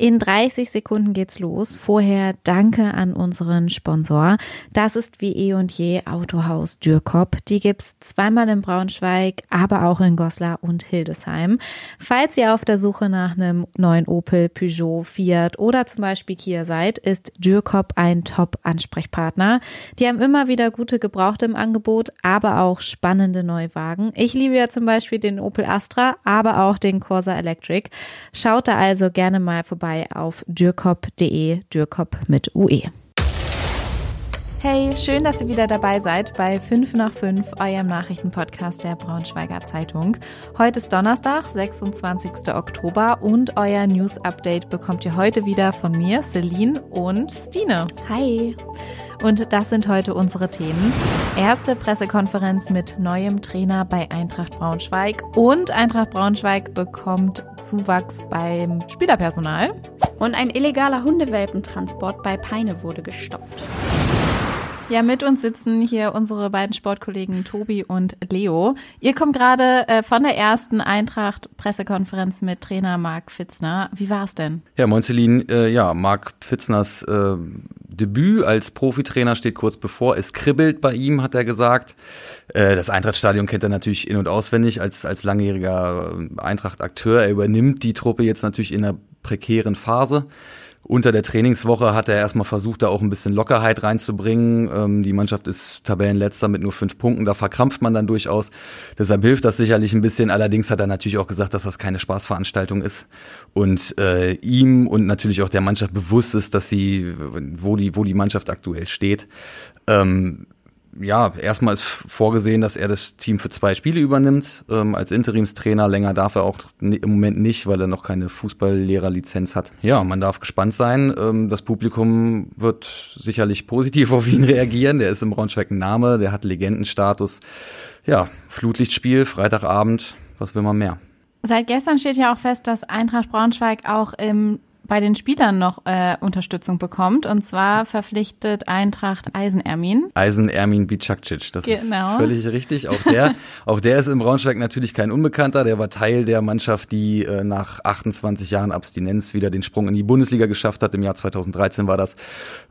In 30 Sekunden geht's los. Vorher danke an unseren Sponsor. Das ist wie eh und je Autohaus Dürkop. Die gibt's zweimal in Braunschweig, aber auch in Goslar und Hildesheim. Falls ihr auf der Suche nach einem neuen Opel, Peugeot, Fiat oder zum Beispiel Kia seid, ist Dürkop ein Top-Ansprechpartner. Die haben immer wieder gute Gebrauchte im Angebot, aber auch spannende Neuwagen. Ich liebe ja zum Beispiel den Opel Astra, aber auch den Corsa Electric. Schaut da also gerne mal vorbei vorbei auf dürkop.de, Dürkop mit UE. Hey, schön, dass ihr wieder dabei seid bei 5 nach 5, eurem Nachrichtenpodcast der Braunschweiger Zeitung. Heute ist Donnerstag, 26. Oktober und euer News-Update bekommt ihr heute wieder von mir, Celine und Stine. Hi. Und das sind heute unsere Themen. Erste Pressekonferenz mit neuem Trainer bei Eintracht Braunschweig und Eintracht Braunschweig bekommt Zuwachs beim Spielerpersonal. Und ein illegaler Hundewelpentransport bei Peine wurde gestoppt. Ja, mit uns sitzen hier unsere beiden Sportkollegen Tobi und Leo. Ihr kommt gerade äh, von der ersten Eintracht-Pressekonferenz mit Trainer Marc Pfitzner. Wie war es denn? Ja, moin Celine. Äh, ja, Marc Pfitzners äh, Debüt als Profitrainer steht kurz bevor. Es kribbelt bei ihm, hat er gesagt. Äh, das Eintrachtstadion kennt er natürlich in- und auswendig als, als langjähriger Eintracht-Akteur. Er übernimmt die Truppe jetzt natürlich in einer prekären Phase. Unter der Trainingswoche hat er erstmal versucht, da auch ein bisschen Lockerheit reinzubringen. Ähm, die Mannschaft ist Tabellenletzter mit nur fünf Punkten, da verkrampft man dann durchaus. Deshalb hilft das sicherlich ein bisschen. Allerdings hat er natürlich auch gesagt, dass das keine Spaßveranstaltung ist und äh, ihm und natürlich auch der Mannschaft bewusst ist, dass sie, wo die, wo die Mannschaft aktuell steht. Ähm, ja, erstmal ist vorgesehen, dass er das Team für zwei Spiele übernimmt. Ähm, als Interimstrainer länger darf er auch im Moment nicht, weil er noch keine Fußballlehrerlizenz hat. Ja, man darf gespannt sein. Ähm, das Publikum wird sicherlich positiv auf ihn reagieren. Der ist im Braunschweig ein Name, der hat Legendenstatus. Ja, Flutlichtspiel, Freitagabend. Was will man mehr? Seit gestern steht ja auch fest, dass Eintracht Braunschweig auch im bei den Spielern noch äh, Unterstützung bekommt. Und zwar verpflichtet Eintracht Eisen Ermin. Eisen Ermin Bicakcic, das genau. ist völlig richtig. Auch der, auch der ist im Braunschweig natürlich kein Unbekannter. Der war Teil der Mannschaft, die äh, nach 28 Jahren Abstinenz wieder den Sprung in die Bundesliga geschafft hat. Im Jahr 2013 war das.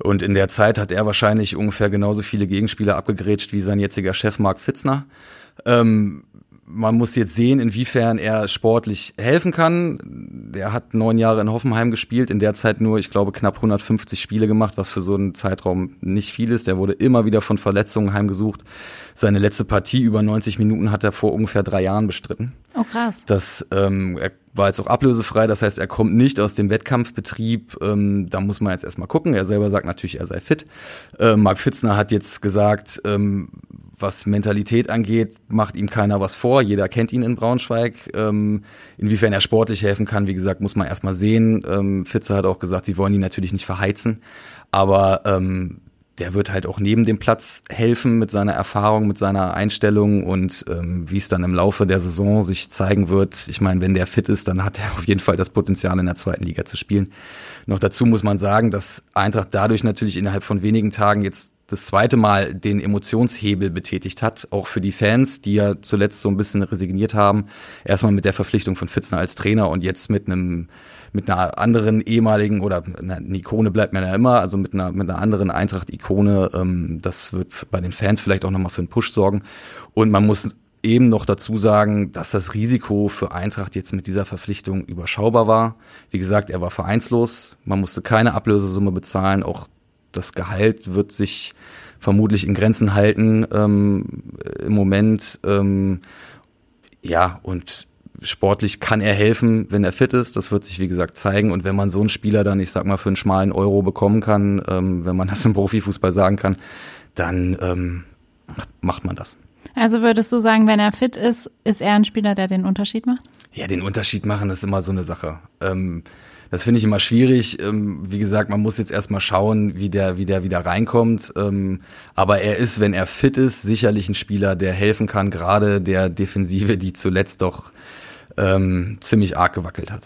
Und in der Zeit hat er wahrscheinlich ungefähr genauso viele Gegenspieler abgegrätscht wie sein jetziger Chef Marc Fitzner. Ähm, man muss jetzt sehen, inwiefern er sportlich helfen kann. Der hat neun Jahre in Hoffenheim gespielt, in der Zeit nur, ich glaube, knapp 150 Spiele gemacht, was für so einen Zeitraum nicht viel ist. Der wurde immer wieder von Verletzungen heimgesucht. Seine letzte Partie über 90 Minuten hat er vor ungefähr drei Jahren bestritten. Oh krass. Das ähm, er war jetzt auch ablösefrei, das heißt, er kommt nicht aus dem Wettkampfbetrieb. Ähm, da muss man jetzt erstmal gucken. Er selber sagt natürlich, er sei fit. Ähm, Marc Fitzner hat jetzt gesagt, ähm, was Mentalität angeht, macht ihm keiner was vor. Jeder kennt ihn in Braunschweig. Ähm, inwiefern er sportlich helfen kann, wie gesagt, muss man erstmal sehen. Ähm, Fitzer hat auch gesagt, sie wollen ihn natürlich nicht verheizen. Aber ähm, der wird halt auch neben dem Platz helfen mit seiner Erfahrung, mit seiner Einstellung und ähm, wie es dann im Laufe der Saison sich zeigen wird. Ich meine, wenn der fit ist, dann hat er auf jeden Fall das Potenzial in der zweiten Liga zu spielen. Noch dazu muss man sagen, dass Eintracht dadurch natürlich innerhalb von wenigen Tagen jetzt das zweite Mal den Emotionshebel betätigt hat, auch für die Fans, die ja zuletzt so ein bisschen resigniert haben. Erstmal mit der Verpflichtung von Fitzner als Trainer und jetzt mit einem mit einer anderen ehemaligen oder eine Ikone bleibt mir ja immer, also mit einer mit einer anderen Eintracht-Ikone. Ähm, das wird bei den Fans vielleicht auch nochmal für einen Push sorgen. Und man muss eben noch dazu sagen, dass das Risiko für Eintracht jetzt mit dieser Verpflichtung überschaubar war. Wie gesagt, er war vereinslos, man musste keine Ablösesumme bezahlen, auch das Gehalt wird sich vermutlich in Grenzen halten ähm, im Moment. Ähm, ja, und sportlich kann er helfen, wenn er fit ist. Das wird sich, wie gesagt, zeigen. Und wenn man so einen Spieler dann, ich sag mal, für einen schmalen Euro bekommen kann, ähm, wenn man das im Profifußball sagen kann, dann ähm, macht man das. Also würdest du sagen, wenn er fit ist, ist er ein Spieler, der den Unterschied macht? Ja, den Unterschied machen ist immer so eine Sache. Ähm, das finde ich immer schwierig. Ähm, wie gesagt, man muss jetzt erstmal schauen, wie der, wie der wieder reinkommt. Ähm, aber er ist, wenn er fit ist, sicherlich ein Spieler, der helfen kann, gerade der Defensive, die zuletzt doch ähm, ziemlich arg gewackelt hat.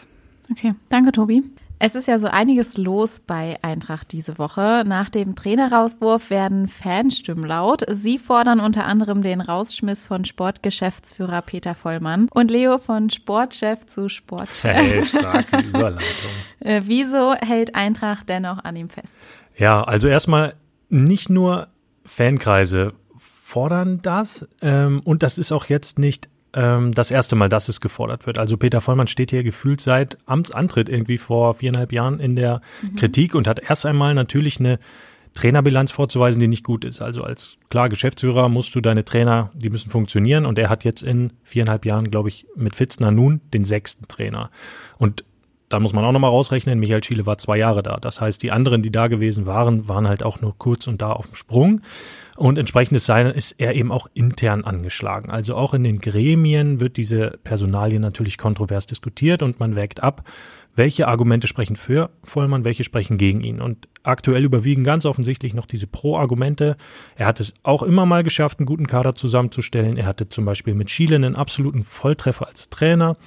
Okay, danke, Tobi. Es ist ja so einiges los bei Eintracht diese Woche. Nach dem Trainerauswurf werden Fanstimmen laut. Sie fordern unter anderem den Rausschmiss von Sportgeschäftsführer Peter Vollmann und Leo von Sportchef zu Sportchef. Hey, starke Überleitung. Äh, wieso hält Eintracht dennoch an ihm fest? Ja, also erstmal nicht nur Fankreise fordern das ähm, und das ist auch jetzt nicht ähm, das erste Mal, dass es gefordert wird. Also Peter Vollmann steht hier gefühlt seit Amtsantritt irgendwie vor viereinhalb Jahren in der mhm. Kritik und hat erst einmal natürlich eine Trainerbilanz vorzuweisen, die nicht gut ist. Also als klar Geschäftsführer musst du deine Trainer, die müssen funktionieren und er hat jetzt in viereinhalb Jahren, glaube ich, mit Fitzner nun den sechsten Trainer. Und da muss man auch nochmal rausrechnen, Michael Schiele war zwei Jahre da. Das heißt, die anderen, die da gewesen waren, waren halt auch nur kurz und da auf dem Sprung. Und entsprechend ist, sein, ist er eben auch intern angeschlagen. Also auch in den Gremien wird diese Personalie natürlich kontrovers diskutiert und man wägt ab, welche Argumente sprechen für Vollmann, welche sprechen gegen ihn. Und aktuell überwiegen ganz offensichtlich noch diese Pro-Argumente. Er hat es auch immer mal geschafft, einen guten Kader zusammenzustellen. Er hatte zum Beispiel mit Schiele einen absoluten Volltreffer als Trainer.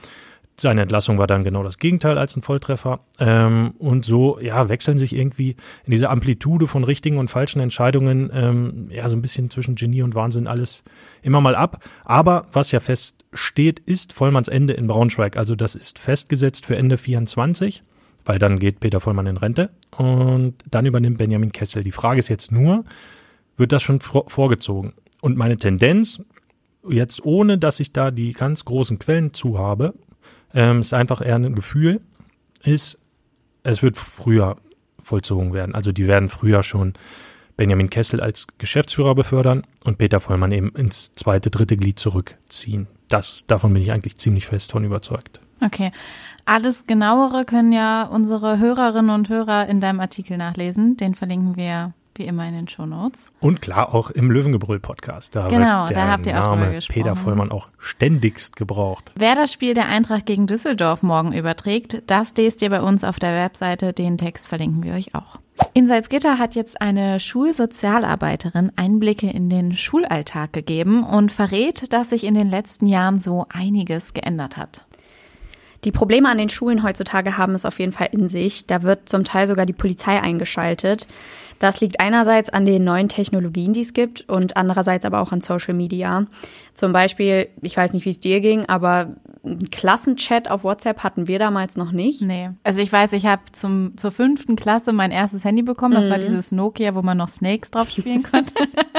Seine Entlassung war dann genau das Gegenteil als ein Volltreffer. Ähm, und so, ja, wechseln sich irgendwie in dieser Amplitude von richtigen und falschen Entscheidungen, ähm, ja, so ein bisschen zwischen Genie und Wahnsinn alles immer mal ab. Aber was ja feststeht, ist Vollmanns Ende in Braunschweig. Also das ist festgesetzt für Ende 24, weil dann geht Peter Vollmann in Rente und dann übernimmt Benjamin Kessel. Die Frage ist jetzt nur, wird das schon vorgezogen? Und meine Tendenz, jetzt ohne dass ich da die ganz großen Quellen zu habe, ähm, ist einfach eher ein Gefühl, ist, es wird früher vollzogen werden. Also die werden früher schon Benjamin Kessel als Geschäftsführer befördern und Peter Vollmann eben ins zweite, dritte Glied zurückziehen. Das, davon bin ich eigentlich ziemlich fest von überzeugt. Okay. Alles genauere können ja unsere Hörerinnen und Hörer in deinem Artikel nachlesen. Den verlinken wir wie immer in den Shownotes. Und klar auch im Löwengebrüll-Podcast. Da genau, da habt ihr auch drüber gesprochen. Peter Vollmann auch ständigst gebraucht. Wer das Spiel der Eintracht gegen Düsseldorf morgen überträgt, das lest ihr bei uns auf der Webseite. Den Text verlinken wir euch auch. In Salzgitter hat jetzt eine Schulsozialarbeiterin Einblicke in den Schulalltag gegeben und verrät, dass sich in den letzten Jahren so einiges geändert hat. Die Probleme an den Schulen heutzutage haben es auf jeden Fall in sich. Da wird zum Teil sogar die Polizei eingeschaltet. Das liegt einerseits an den neuen Technologien, die es gibt, und andererseits aber auch an Social Media. Zum Beispiel, ich weiß nicht, wie es dir ging, aber einen Klassenchat auf WhatsApp hatten wir damals noch nicht. Nee. Also ich weiß, ich habe zur fünften Klasse mein erstes Handy bekommen. Das mhm. war dieses Nokia, wo man noch Snakes drauf spielen konnte.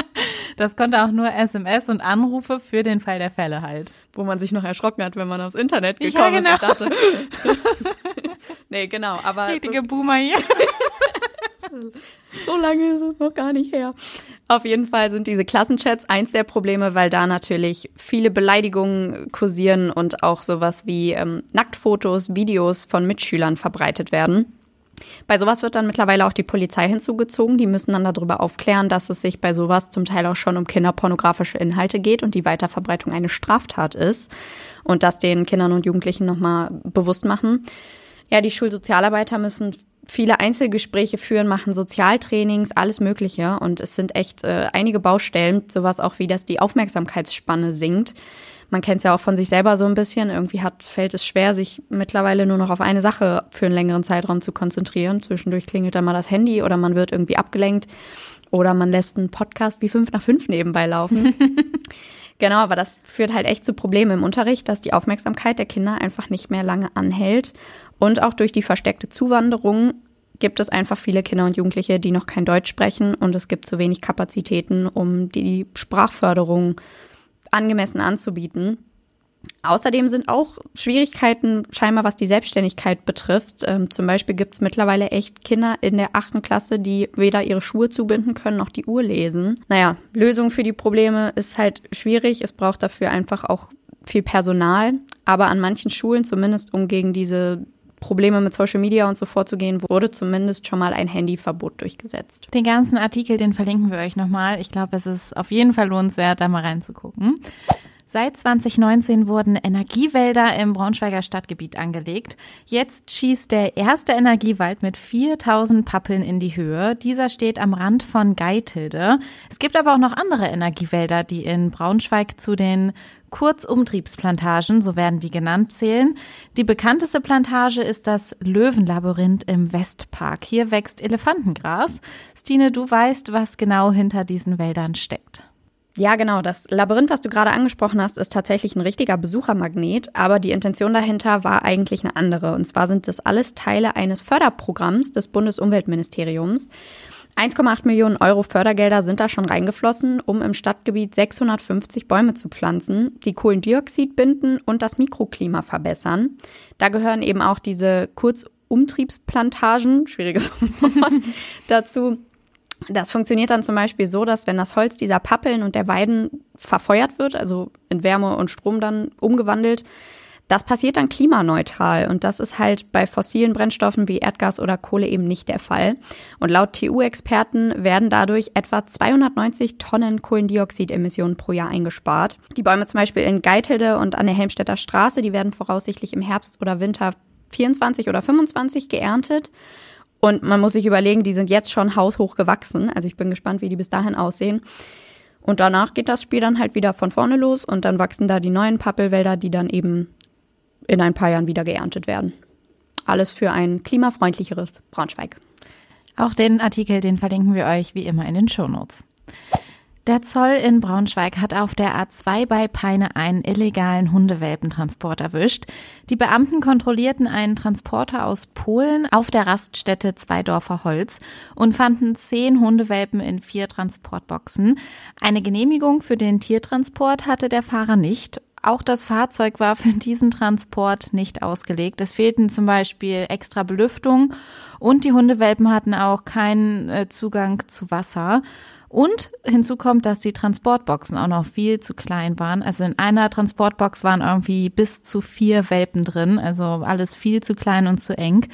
das konnte auch nur SMS und Anrufe für den Fall der Fälle halt. Wo man sich noch erschrocken hat, wenn man aufs Internet gekommen ja, genau. ist und dachte. nee, genau. Aber Richtige so Boomer hier. so lange ist es noch gar nicht her. Auf jeden Fall sind diese Klassenchats eins der Probleme, weil da natürlich viele Beleidigungen kursieren und auch sowas wie ähm, Nacktfotos, Videos von Mitschülern verbreitet werden. Bei sowas wird dann mittlerweile auch die Polizei hinzugezogen. Die müssen dann darüber aufklären, dass es sich bei sowas zum Teil auch schon um kinderpornografische Inhalte geht und die Weiterverbreitung eine Straftat ist und das den Kindern und Jugendlichen nochmal bewusst machen. Ja, die Schulsozialarbeiter müssen viele Einzelgespräche führen, machen Sozialtrainings, alles Mögliche. Und es sind echt äh, einige Baustellen, sowas auch wie, dass die Aufmerksamkeitsspanne sinkt. Man kennt es ja auch von sich selber so ein bisschen. Irgendwie hat, fällt es schwer, sich mittlerweile nur noch auf eine Sache für einen längeren Zeitraum zu konzentrieren. Zwischendurch klingelt dann mal das Handy oder man wird irgendwie abgelenkt oder man lässt einen Podcast wie fünf nach fünf nebenbei laufen. genau, aber das führt halt echt zu Problemen im Unterricht, dass die Aufmerksamkeit der Kinder einfach nicht mehr lange anhält und auch durch die versteckte Zuwanderung gibt es einfach viele Kinder und Jugendliche, die noch kein Deutsch sprechen und es gibt zu wenig Kapazitäten, um die Sprachförderung angemessen anzubieten. Außerdem sind auch Schwierigkeiten scheinbar, was die Selbstständigkeit betrifft. Ähm, zum Beispiel gibt es mittlerweile echt Kinder in der achten Klasse, die weder ihre Schuhe zubinden können noch die Uhr lesen. Naja, Lösung für die Probleme ist halt schwierig. Es braucht dafür einfach auch viel Personal. Aber an manchen Schulen, zumindest um gegen diese Probleme mit Social Media und so vorzugehen, wurde zumindest schon mal ein Handyverbot durchgesetzt. Den ganzen Artikel, den verlinken wir euch nochmal. Ich glaube, es ist auf jeden Fall lohnenswert, da mal reinzugucken. Seit 2019 wurden Energiewälder im Braunschweiger Stadtgebiet angelegt. Jetzt schießt der erste Energiewald mit 4000 Pappeln in die Höhe. Dieser steht am Rand von Geithilde. Es gibt aber auch noch andere Energiewälder, die in Braunschweig zu den Kurzumtriebsplantagen, so werden die genannt, zählen. Die bekannteste Plantage ist das Löwenlabyrinth im Westpark. Hier wächst Elefantengras. Stine, du weißt, was genau hinter diesen Wäldern steckt. Ja, genau. Das Labyrinth, was du gerade angesprochen hast, ist tatsächlich ein richtiger Besuchermagnet, aber die Intention dahinter war eigentlich eine andere. Und zwar sind das alles Teile eines Förderprogramms des Bundesumweltministeriums. 1,8 Millionen Euro Fördergelder sind da schon reingeflossen, um im Stadtgebiet 650 Bäume zu pflanzen, die Kohlendioxid binden und das Mikroklima verbessern. Da gehören eben auch diese Kurzumtriebsplantagen, schwieriges Wort, dazu. Das funktioniert dann zum Beispiel so, dass wenn das Holz dieser Pappeln und der Weiden verfeuert wird, also in Wärme und Strom dann umgewandelt, das passiert dann klimaneutral und das ist halt bei fossilen Brennstoffen wie Erdgas oder Kohle eben nicht der Fall. Und laut TU-Experten werden dadurch etwa 290 Tonnen Kohlendioxidemissionen pro Jahr eingespart. Die Bäume zum Beispiel in Geithilde und an der Helmstedter Straße, die werden voraussichtlich im Herbst oder Winter 24 oder 25 geerntet. Und man muss sich überlegen, die sind jetzt schon haushoch gewachsen. Also ich bin gespannt, wie die bis dahin aussehen. Und danach geht das Spiel dann halt wieder von vorne los und dann wachsen da die neuen Pappelwälder, die dann eben in ein paar Jahren wieder geerntet werden. Alles für ein klimafreundlicheres Braunschweig. Auch den Artikel, den verlinken wir euch wie immer in den Shownotes. Der Zoll in Braunschweig hat auf der A2 bei Peine einen illegalen Hundewelpentransport erwischt. Die Beamten kontrollierten einen Transporter aus Polen auf der Raststätte Zweidorfer Holz und fanden zehn Hundewelpen in vier Transportboxen. Eine Genehmigung für den Tiertransport hatte der Fahrer nicht. Auch das Fahrzeug war für diesen Transport nicht ausgelegt. Es fehlten zum Beispiel extra Belüftung und die Hundewelpen hatten auch keinen äh, Zugang zu Wasser. Und hinzu kommt, dass die Transportboxen auch noch viel zu klein waren. Also in einer Transportbox waren irgendwie bis zu vier Welpen drin, also alles viel zu klein und zu eng.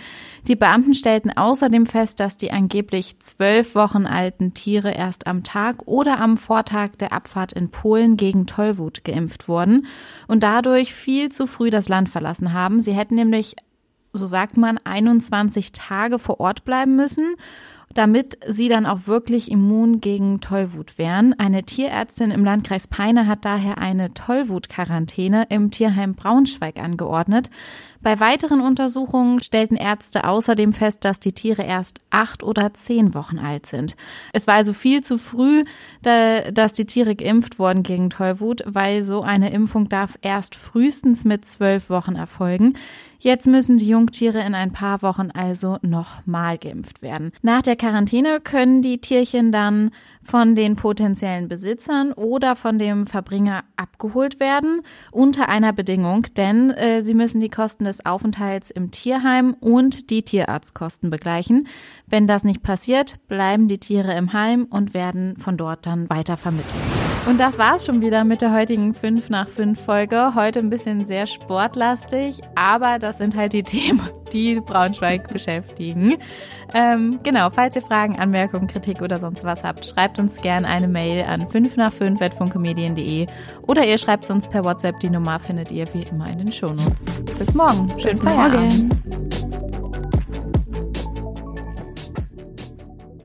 Die Beamten stellten außerdem fest, dass die angeblich zwölf Wochen alten Tiere erst am Tag oder am Vortag der Abfahrt in Polen gegen Tollwut geimpft wurden und dadurch viel zu früh das Land verlassen haben. Sie hätten nämlich so sagt man, 21 Tage vor Ort bleiben müssen damit sie dann auch wirklich immun gegen Tollwut wären. Eine Tierärztin im Landkreis Peine hat daher eine Tollwut-Quarantäne im Tierheim Braunschweig angeordnet. Bei weiteren Untersuchungen stellten Ärzte außerdem fest, dass die Tiere erst acht oder zehn Wochen alt sind. Es war also viel zu früh, dass die Tiere geimpft wurden gegen Tollwut, weil so eine Impfung darf erst frühestens mit zwölf Wochen erfolgen. Jetzt müssen die Jungtiere in ein paar Wochen also nochmal geimpft werden. Nach der Quarantäne können die Tierchen dann von den potenziellen Besitzern oder von dem Verbringer abgeholt werden, unter einer Bedingung, denn äh, sie müssen die Kosten des Aufenthalts im Tierheim und die Tierarztkosten begleichen. Wenn das nicht passiert, bleiben die Tiere im Heim und werden von dort dann weiter vermittelt. Und das war's schon wieder mit der heutigen 5 nach 5 Folge. Heute ein bisschen sehr sportlastig, aber das sind halt die Themen, die Braunschweig beschäftigen. Ähm, genau, falls ihr Fragen, Anmerkungen, Kritik oder sonst was habt, schreibt uns gerne eine Mail an 5 nach 5 funkemedien.de oder ihr schreibt uns per WhatsApp. Die Nummer findet ihr wie immer in den Shownotes. Bis morgen. Schönen Feierabend. Morgen.